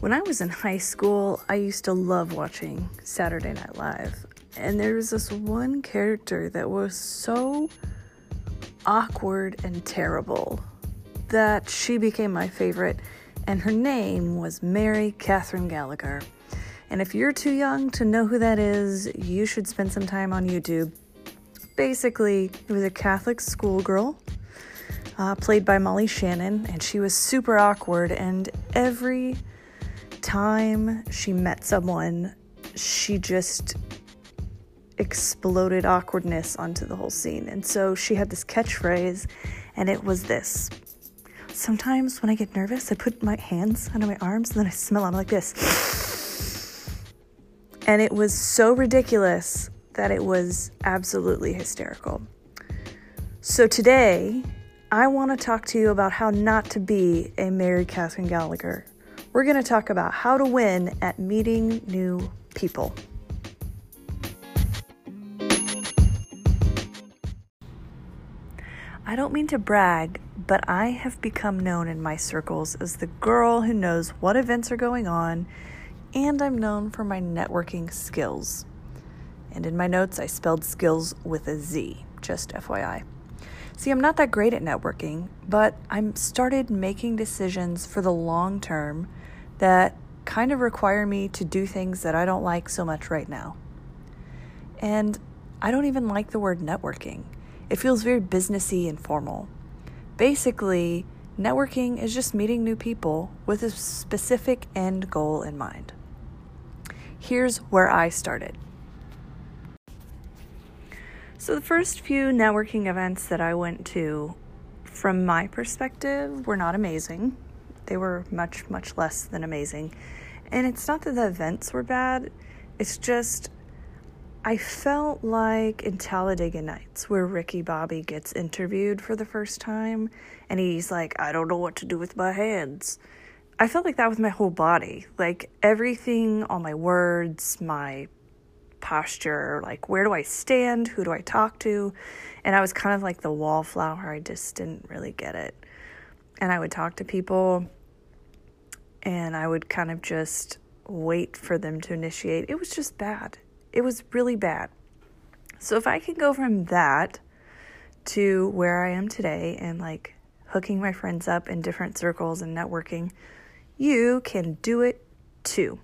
When I was in high school, I used to love watching Saturday Night Live. And there was this one character that was so awkward and terrible that she became my favorite, and her name was Mary Catherine Gallagher. And if you're too young to know who that is, you should spend some time on YouTube. Basically, it was a Catholic schoolgirl uh, played by Molly Shannon, and she was super awkward. And every time she met someone, she just exploded awkwardness onto the whole scene. And so she had this catchphrase, and it was this. Sometimes when I get nervous, I put my hands under my arms and then I smell them like this. And it was so ridiculous that it was absolutely hysterical. So today, I want to talk to you about how not to be a Mary Catherine Gallagher we're going to talk about how to win at meeting new people. I don't mean to brag, but I have become known in my circles as the girl who knows what events are going on, and I'm known for my networking skills. And in my notes, I spelled skills with a Z, just FYI. See, I'm not that great at networking, but I'm started making decisions for the long term that kind of require me to do things that I don't like so much right now. And I don't even like the word networking. It feels very businessy and formal. Basically, networking is just meeting new people with a specific end goal in mind. Here's where I started. So, the first few networking events that I went to, from my perspective, were not amazing. They were much, much less than amazing. And it's not that the events were bad, it's just I felt like in Talladega Nights, where Ricky Bobby gets interviewed for the first time, and he's like, I don't know what to do with my hands. I felt like that with my whole body. Like everything, all my words, my posture, like where do I stand? Who do I talk to? And I was kind of like the wallflower. I just didn't really get it. And I would talk to people and I would kind of just wait for them to initiate. It was just bad. It was really bad. So if I can go from that to where I am today and like hooking my friends up in different circles and networking, you can do it too.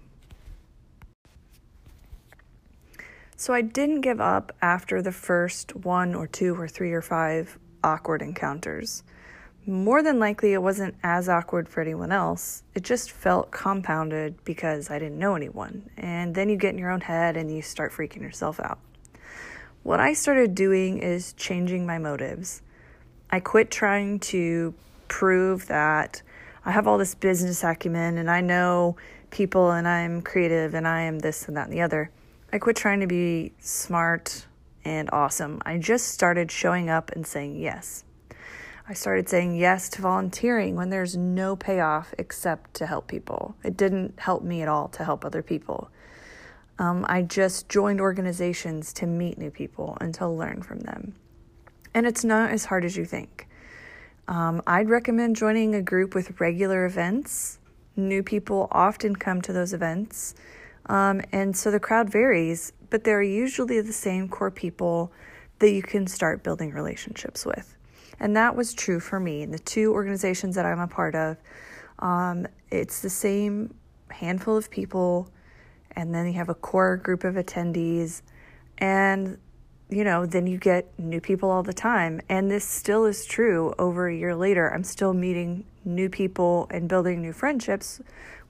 So I didn't give up after the first one or two or three or five awkward encounters more than likely it wasn't as awkward for anyone else. It just felt compounded because I didn't know anyone. And then you get in your own head and you start freaking yourself out. What I started doing is changing my motives. I quit trying to prove that I have all this business acumen and I know people and I'm creative and I am this and that and the other. I quit trying to be smart and awesome. I just started showing up and saying yes. I started saying yes to volunteering when there's no payoff except to help people. It didn't help me at all to help other people. Um, I just joined organizations to meet new people and to learn from them. And it's not as hard as you think. Um, I'd recommend joining a group with regular events. New people often come to those events. Um, and so the crowd varies, but they're usually the same core people that you can start building relationships with. And that was true for me in the two organizations that I'm a part of. Um, it's the same handful of people, and then you have a core group of attendees, and you know, then you get new people all the time. And this still is true over a year later. I'm still meeting new people and building new friendships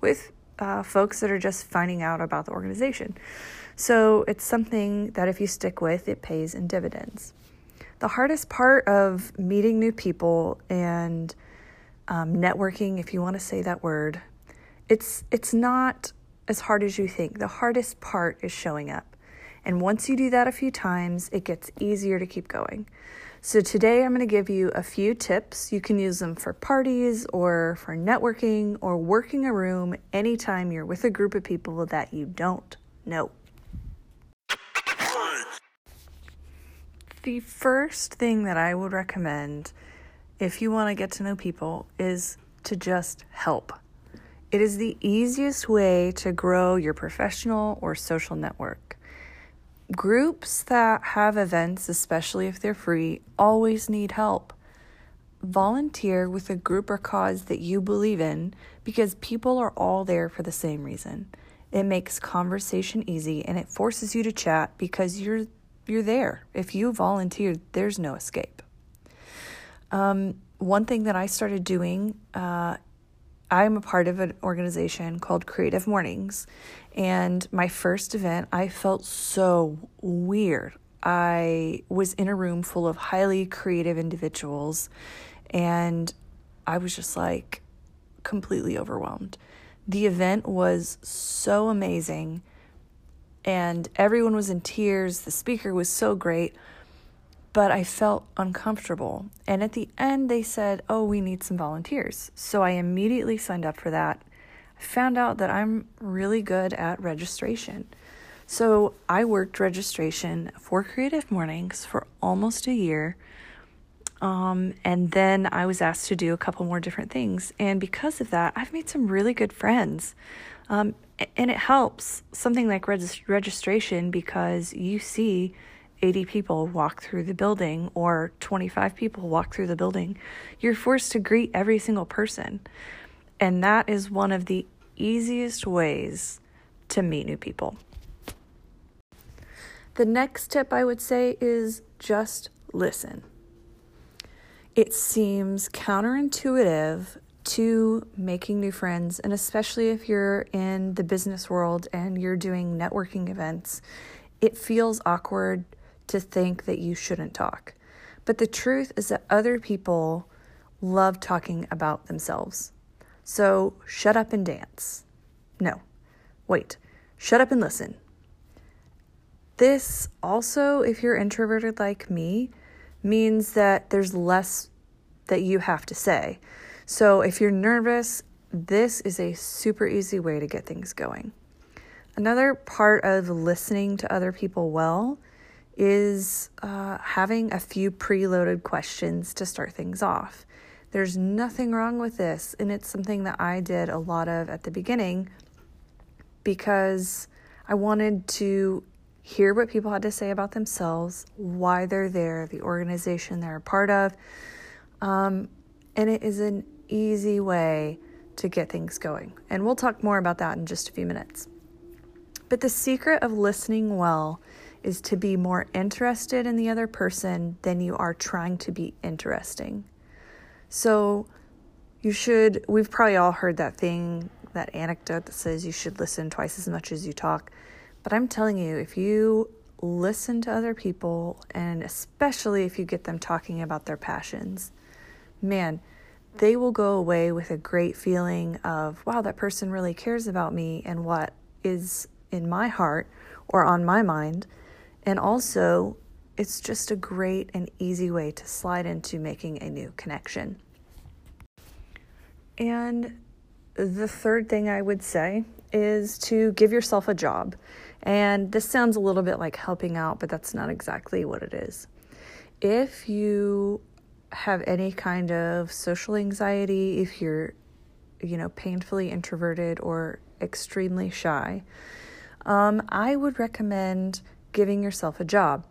with uh, folks that are just finding out about the organization. So it's something that if you stick with, it pays in dividends the hardest part of meeting new people and um, networking, if you want to say that word, it's it's not as hard as you think. The hardest part is showing up. And once you do that a few times, it gets easier to keep going. So today I'm going to give you a few tips. You can use them for parties or for networking or working a room anytime you're with a group of people that you don't know. The first thing that I would recommend if you want to get to know people is to just help. It is the easiest way to grow your professional or social network. Groups that have events, especially if they're free, always need help. Volunteer with a group or cause that you believe in because people are all there for the same reason. It makes conversation easy and it forces you to chat because you're you're there. If you volunteer, there's no escape. Um, one thing that I started doing, uh, I'm a part of an organization called Creative Mornings, and my first event, I felt so weird. I was in a room full of highly creative individuals, and I was just like completely overwhelmed. The event was so amazing, and everyone was in tears. The speaker was so great, but I felt uncomfortable. And at the end, they said, Oh, we need some volunteers. So I immediately signed up for that. I found out that I'm really good at registration. So I worked registration for Creative Mornings for almost a year um, and then I was asked to do a couple more different things. And because of that, I've made some really good friends. Um, and it helps something like regist- registration because you see 80 people walk through the building or 25 people walk through the building. You're forced to greet every single person. And that is one of the easiest ways to meet new people. The next tip I would say is just listen it seems counterintuitive to making new friends, and especially if you're in the business world and you're doing networking events, it feels awkward to think that you shouldn't talk. But the truth is that other people love talking about themselves. So shut up and dance. No, wait, shut up and listen. This also, if you're introverted like me, means that there's less that you have to say. So if you're nervous, this is a super easy way to get things going. Another part of listening to other people well is uh, having a few preloaded questions to start things off. There's nothing wrong with this, and it's something that I did a lot of at the beginning because I wanted to hear what people had to say about themselves, why they're there, the organization they're a part of. Um, and it is an easy way to get things going. And we'll talk more about that in just a few minutes. But the secret of listening well is to be more interested in the other person than you are trying to be interesting. So you should, we've probably all heard that thing, that anecdote that says you should listen twice as much as you talk. But I'm telling you, if you listen to other people, and especially if you get them talking about their passions, man, they will go away with a great feeling of, wow, that person really cares about me and what is in my heart or on my mind. And also, it's just a great and easy way to slide into making a new connection. And the third thing I would say is to give yourself a job. And this sounds a little bit like helping out, but that's not exactly what it is. If you have any kind of social anxiety, if you're, you know, painfully introverted or extremely shy, um, I would recommend giving yourself a job.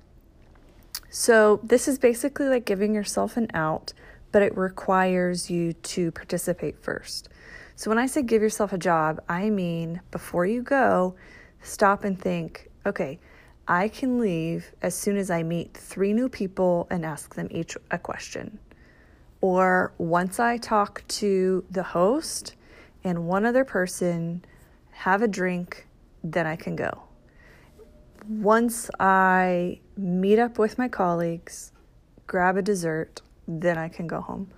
So, this is basically like giving yourself an out, but it requires you to participate first. So, when I say give yourself a job, I mean before you go, stop and think, okay, I can leave as soon as I meet three new people and ask them each a question. Or once I talk to the host and one other person, have a drink, then I can go. Once I meet up with my colleagues, grab a dessert, then I can go home.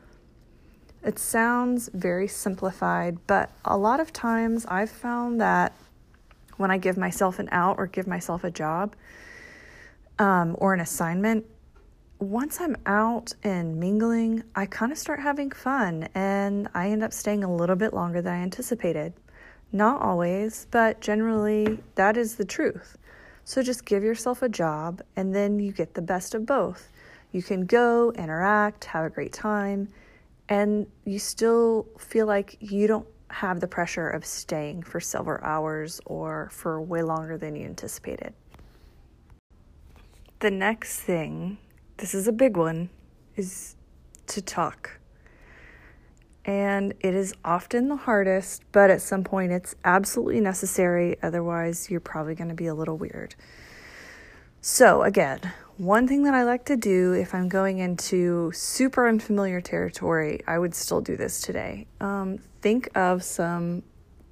It sounds very simplified, but a lot of times I've found that when I give myself an out or give myself a job um, or an assignment, once I'm out and mingling, I kind of start having fun and I end up staying a little bit longer than I anticipated. Not always, but generally that is the truth. So just give yourself a job and then you get the best of both. You can go, interact, have a great time, and you still feel like you don't have the pressure of staying for several hours or for way longer than you anticipated. The next thing, this is a big one, is to talk. And it is often the hardest, but at some point it's absolutely necessary. Otherwise, you're probably going to be a little weird. So, again, one thing that I like to do if I'm going into super unfamiliar territory, I would still do this today. Um, think of some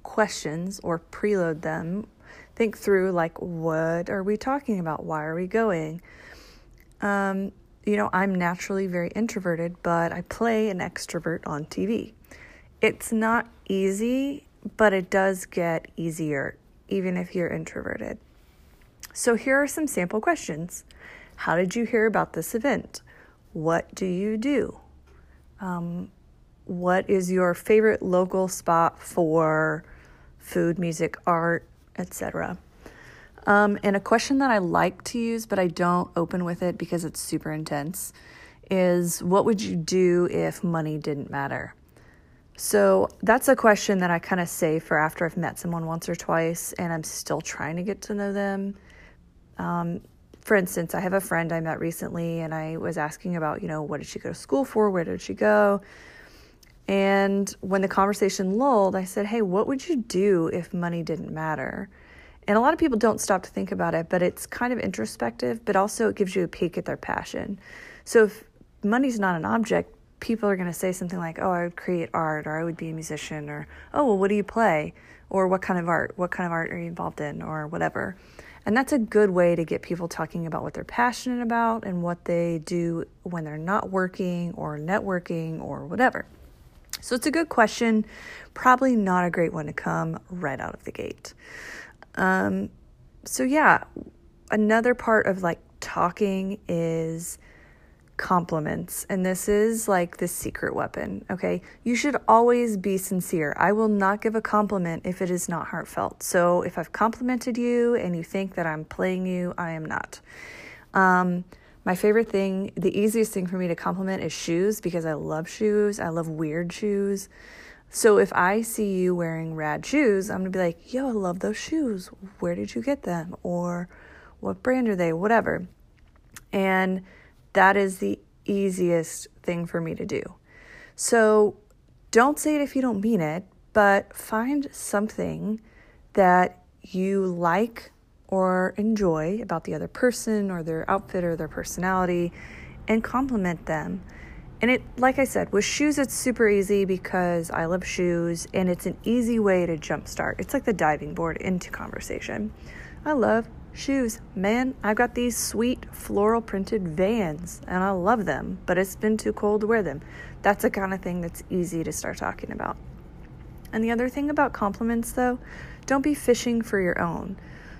questions or preload them. Think through like what are we talking about? Why are we going? Um, you know i'm naturally very introverted but i play an extrovert on tv it's not easy but it does get easier even if you're introverted. So here are some sample questions. How did you hear about this event? What do you do? Um, what is your favorite local spot for food music art etc. Um, and a question that I like to use, but I don't open with it because it's super intense, is what would you do if money didn't matter? So that's a question that I kind of say for after I've met someone once or twice and I'm still trying to get to know them. Um, for instance, I have a friend I met recently and I was asking about, you know, what did she go to school for? Where did she go? And when the conversation lulled, I said, Hey, what would you do if money didn't matter? And a lot of people don't stop to think about it, but it's kind of introspective, but also it gives you a peek at their passion. So if money's not an object, people are going to say something like, Oh, I would create art, or I would be a musician, or Oh, well, what do you play? Or what kind of art? What kind of art are you involved in? Or whatever. And that's a good way to get people talking about what they're passionate about and what they do when they're not working or networking or whatever. So it's a good question, probably not a great one to come right out of the gate. Um, so, yeah, another part of like talking is compliments. And this is like the secret weapon, okay? You should always be sincere. I will not give a compliment if it is not heartfelt. So if I've complimented you and you think that I'm playing you, I am not. Um, my favorite thing, the easiest thing for me to compliment is shoes because I love shoes. I love weird shoes. So if I see you wearing rad shoes, I'm gonna be like, yo, I love those shoes. Where did you get them? Or what brand are they? Whatever. And that is the easiest thing for me to do. So don't say it if you don't mean it, but find something that you like or enjoy about the other person or their outfit or their personality and compliment them. And it like I said, with shoes it's super easy because I love shoes and it's an easy way to jumpstart. It's like the diving board into conversation. I love shoes. Man, I've got these sweet floral printed vans and I love them, but it's been too cold to wear them. That's the kind of thing that's easy to start talking about. And the other thing about compliments though, don't be fishing for your own.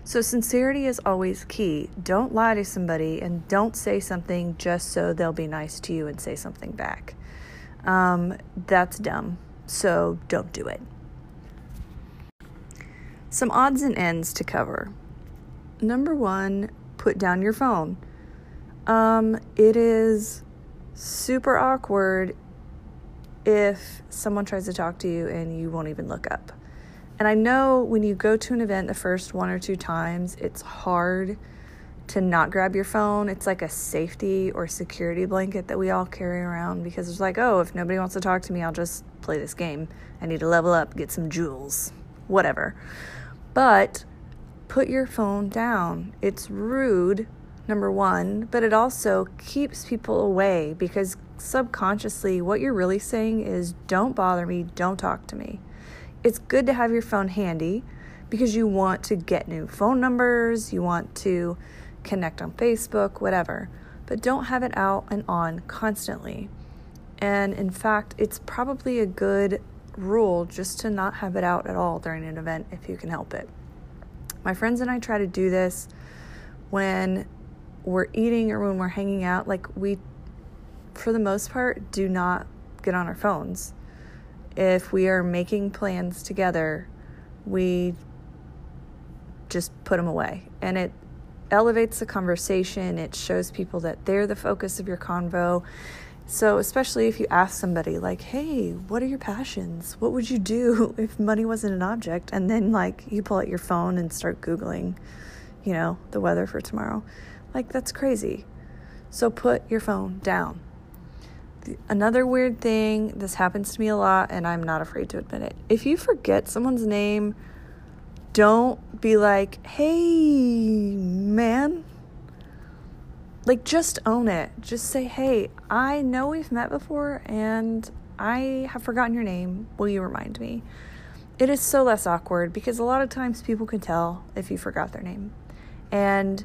So, sincerity is always key. Don't lie to somebody and don't say something just so they'll be nice to you and say something back. Um, that's dumb. So, don't do it. Some odds and ends to cover. Number one, put down your phone. Um, it is super awkward if someone tries to talk to you and you won't even look up. And I know when you go to an event the first one or two times, it's hard to not grab your phone. It's like a safety or security blanket that we all carry around because it's like, oh, if nobody wants to talk to me, I'll just play this game. I need to level up, get some jewels, whatever. But put your phone down. It's rude, number one, but it also keeps people away because subconsciously, what you're really saying is, don't bother me, don't talk to me it's good to have your phone handy because you want to get new phone numbers, you want to connect on Facebook, whatever. But don't have it out and on constantly. And in fact, it's probably a good rule just to not have it out at all during an event if you can help it. My friends and I try to do this when we're eating or when we're hanging out. Like, we, for the most part, do not get on our phones if we are making plans together, we just put them away. And it elevates the conversation, it shows people that they're the focus of your convo. So, especially if you ask somebody, like, hey, what are your passions? What would you do if money wasn't an object? And then, like, you pull out your phone and start Googling, you know, the weather for tomorrow. Like, that's crazy. So, put your phone down. Another weird thing, this happens to me a lot, and I'm not afraid to admit it. If you forget someone's name, don't be like, hey, man, like just own it. Just say, "Hey, I know we've met before and I have forgotten your name. Will you remind me?" It is so less awkward because a lot of times people can tell if you forgot their name. And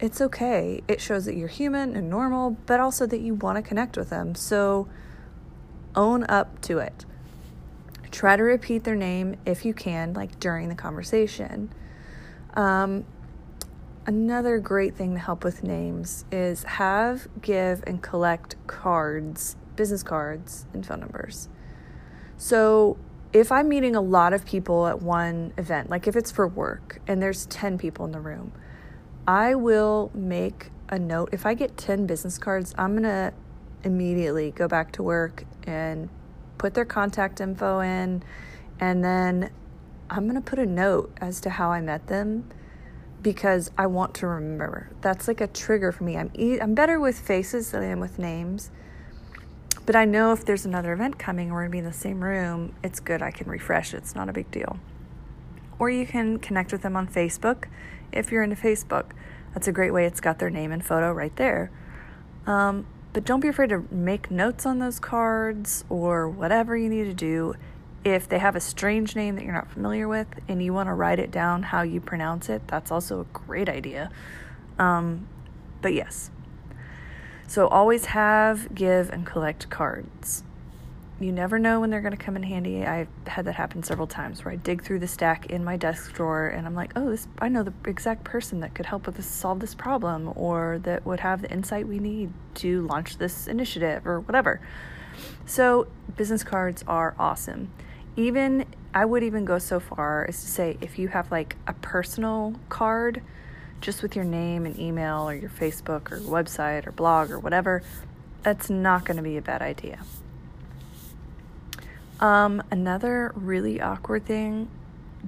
it's okay. It shows that you're human and normal, but also that you want to connect with them. So own up to it. Try to repeat their name if you can, like during the conversation. Um, Another great thing to help with names is have, give, and collect cards, business cards, and phone numbers. So if I'm meeting a lot of people at one event, like if it's for work and there's 10 people in the room, I will make a note. If I get 10 business cards, I'm going to immediately go back to work and put their contact info in. And then I'm going to put a note as to how I met them because I want to remember. That's like a trigger for me. I'm e- I'm better with faces than I am with names. But I know if there's another event coming, we're going to be in the same room, it's good. I can refresh. It's not a big deal. Or you can connect with them on Facebook if you're into Facebook. That's a great way. It's got their name and photo right there. Um, but don't be afraid to make notes on those cards or whatever you need to do if they have a strange name that you're not familiar with and you want to write it down how you pronounce it, that's also a great idea. Um, but yes. So always have, give, and collect cards. You never know when they're going to come in handy. I've had that happen several times where I dig through the stack in my desk drawer and I'm like, oh, this I know the exact person that could help with this, solve this problem, or that would have the insight we need to launch this initiative, or whatever. So business cards are awesome even I would even go so far as to say if you have like a personal card just with your name and email or your Facebook or website or blog or whatever, that's not going to be a bad idea. Um, another really awkward thing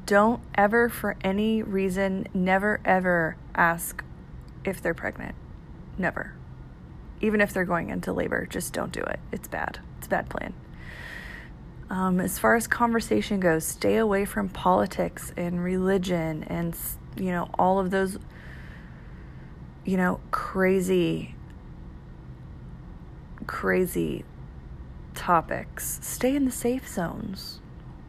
don't ever, for any reason, never ever ask if they're pregnant. Never. Even if they're going into labor, just don't do it. It's bad. It's a bad plan. Um, as far as conversation goes, stay away from politics and religion and, you know, all of those, you know, crazy, crazy topics. Stay in the safe zones.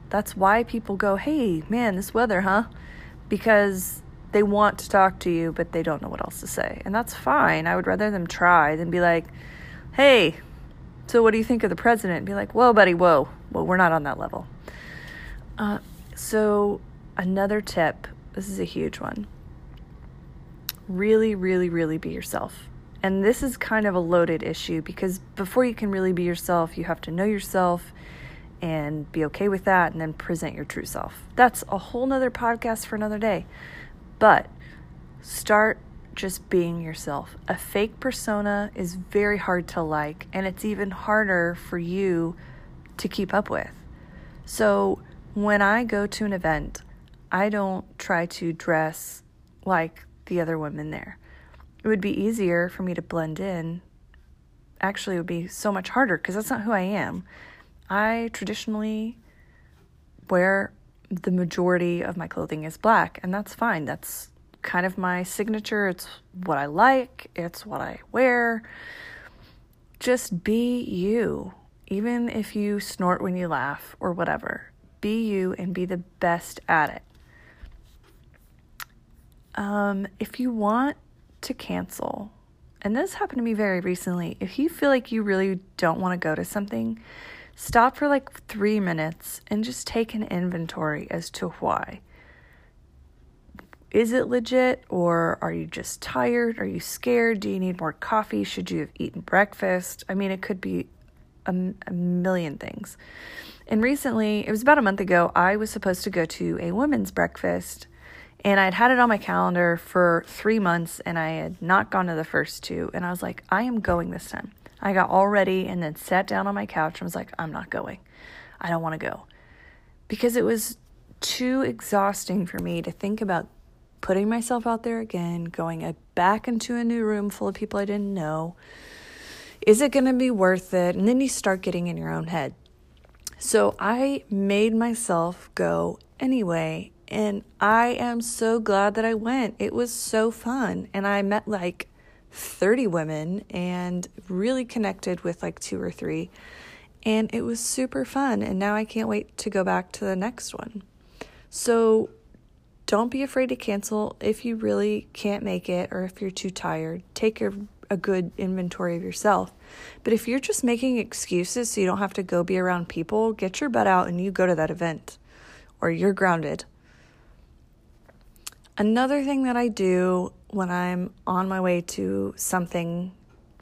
That's why people go, hey, man, this weather, huh? Because they want to talk to you, but they don't know what else to say. And that's fine. I would rather them try than be like, hey, so, what do you think of the president? Be like, whoa, buddy, whoa. Well, we're not on that level. Uh, so, another tip this is a huge one. Really, really, really be yourself. And this is kind of a loaded issue because before you can really be yourself, you have to know yourself and be okay with that and then present your true self. That's a whole nother podcast for another day. But start just being yourself. A fake persona is very hard to like, and it's even harder for you to keep up with. So, when I go to an event, I don't try to dress like the other women there. It would be easier for me to blend in. Actually, it would be so much harder because that's not who I am. I traditionally wear the majority of my clothing is black, and that's fine. That's kind of my signature. It's what I like, it's what I wear. Just be you, even if you snort when you laugh or whatever. Be you and be the best at it. Um, if you want to cancel, and this happened to me very recently, if you feel like you really don't want to go to something, stop for like three minutes and just take an inventory as to why is it legit or are you just tired? Are you scared? Do you need more coffee? Should you have eaten breakfast? I mean, it could be a, a, million things. And recently, it was about a month ago, I was supposed to go to a women's breakfast and I'd had it on my calendar for three months and I had not gone to the first two. And I was like, I am going this time. I got all ready and then sat down on my couch and was like, I'm not going. I don't want to go. Because it was too exhausting for me to think about putting myself out there again, going back into a new room full of people I didn't know. Is it going to be worth it? And then you start getting in your own head. So I made myself go anyway. And I am so glad that I went. It was so fun. And I met like 30 women and really connected with like two or three. And it was super fun. And now I can't wait to go back to the next one. So don't be afraid to cancel if you really can't make it or if you're too tired. Take a, a good inventory of yourself. But if you're just making excuses so you don't have to go be around people, get your butt out and you go to that event or you're grounded. Another thing that I do when I'm on my way to something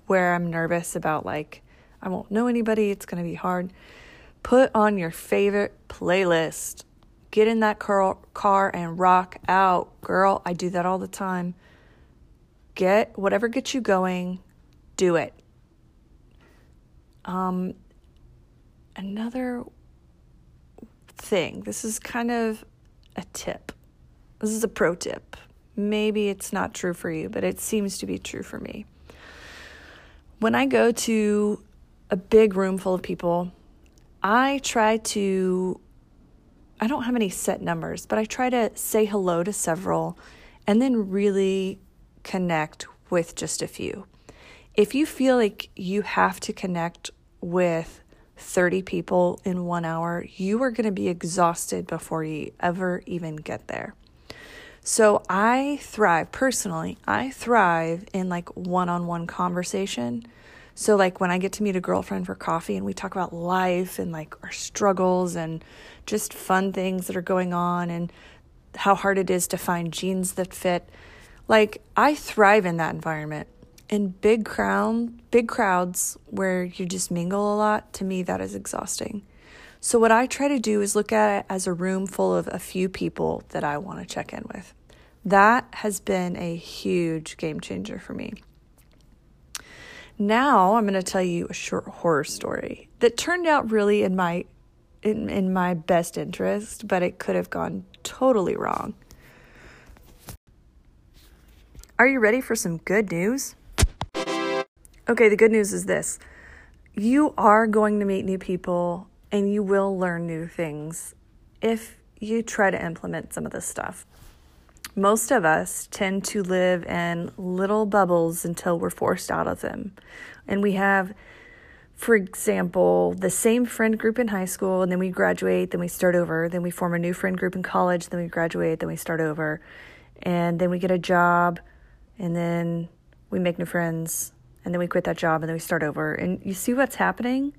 where I'm nervous about, like, I won't know anybody, it's going to be hard, put on your favorite playlist. Get in that car, and rock out. Girl, I do that all the time. Get whatever gets you going, do it. Um, another thing, this is kind of a tip this is a pro tip. Maybe it's not true for you, but it seems to be true for me. When I go to a big room full of people, I try to, I don't have any set numbers, but I try to say hello to several and then really connect with just a few. If you feel like you have to connect with 30 people in one hour, you are going to be exhausted before you ever even get there. So I thrive personally, I thrive in like one on one conversation. So, like when I get to meet a girlfriend for coffee and we talk about life and like our struggles and just fun things that are going on and how hard it is to find jeans that fit, like I thrive in that environment. In big crowd, big crowds where you just mingle a lot, to me that is exhausting. So, what I try to do is look at it as a room full of a few people that I want to check in with. That has been a huge game changer for me. Now, I'm going to tell you a short horror story that turned out really in my in, in my best interest, but it could have gone totally wrong. Are you ready for some good news? Okay, the good news is this you are going to meet new people and you will learn new things if you try to implement some of this stuff. Most of us tend to live in little bubbles until we're forced out of them. And we have, for example, the same friend group in high school, and then we graduate, then we start over, then we form a new friend group in college, then we graduate, then we start over, and then we get a job, and then we make new friends, and then we quit that job, and then we start over. And you see what's happening?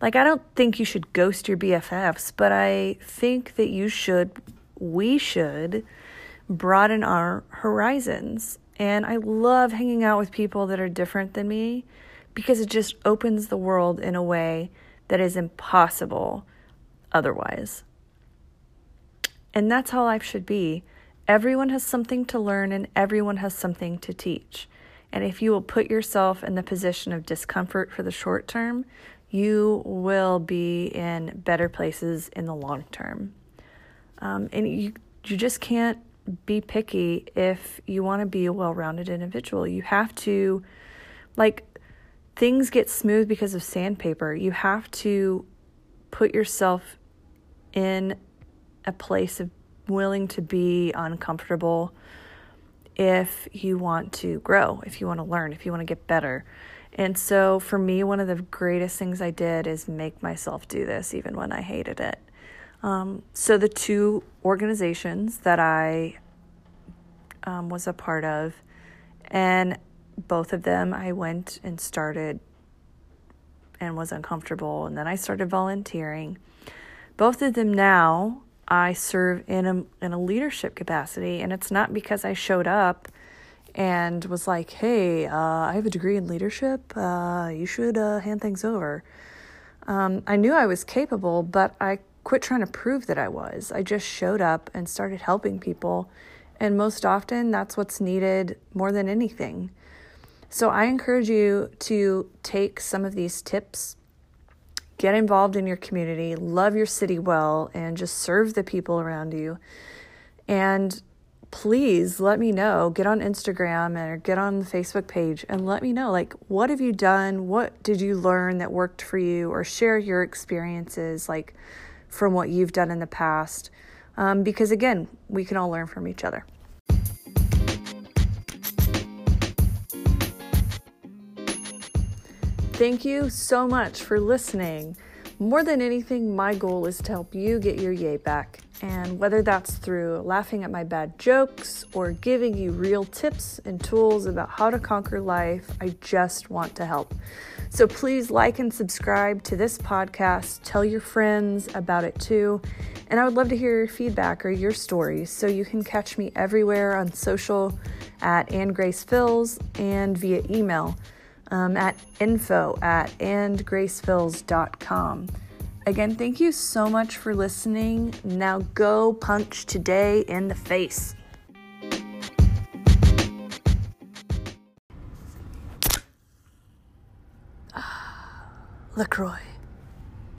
Like, I don't think you should ghost your BFFs, but I think that you should, we should, broaden our horizons. And I love hanging out with people that are different than me because it just opens the world in a way that is impossible otherwise. And that's how life should be. Everyone has something to learn and everyone has something to teach. And if you will put yourself in the position of discomfort for the short term, you will be in better places in the long term. Um, and you, you just can't be picky if you want to be a well rounded individual. You have to, like, things get smooth because of sandpaper. You have to put yourself in a place of willing to be uncomfortable if you want to grow, if you want to learn, if you want to get better. And so for me, one of the greatest things I did is make myself do this even when I hated it. Um, so the two organizations that I um, was a part of, and both of them I went and started and was uncomfortable, and then I started volunteering. Both of them now I serve in a in a leadership capacity, and it's not because I showed up and was like, "Hey, uh, I have a degree in leadership. Uh, you should uh, hand things over." Um, I knew I was capable, but I quit trying to prove that I was. I just showed up and started helping people. And most often, that's what's needed more than anything. So I encourage you to take some of these tips, get involved in your community, love your city well, and just serve the people around you. And please let me know. Get on Instagram or get on the Facebook page and let me know like what have you done? What did you learn that worked for you or share your experiences like from what you've done in the past. Um, because again, we can all learn from each other. Thank you so much for listening. More than anything, my goal is to help you get your yay back. And whether that's through laughing at my bad jokes or giving you real tips and tools about how to conquer life, I just want to help. So please like and subscribe to this podcast. Tell your friends about it too. And I would love to hear your feedback or your stories. So you can catch me everywhere on social at And Grace Fills and via email um, at info at andgracefills.com. Again, thank you so much for listening. Now go punch today in the face. LaCroix.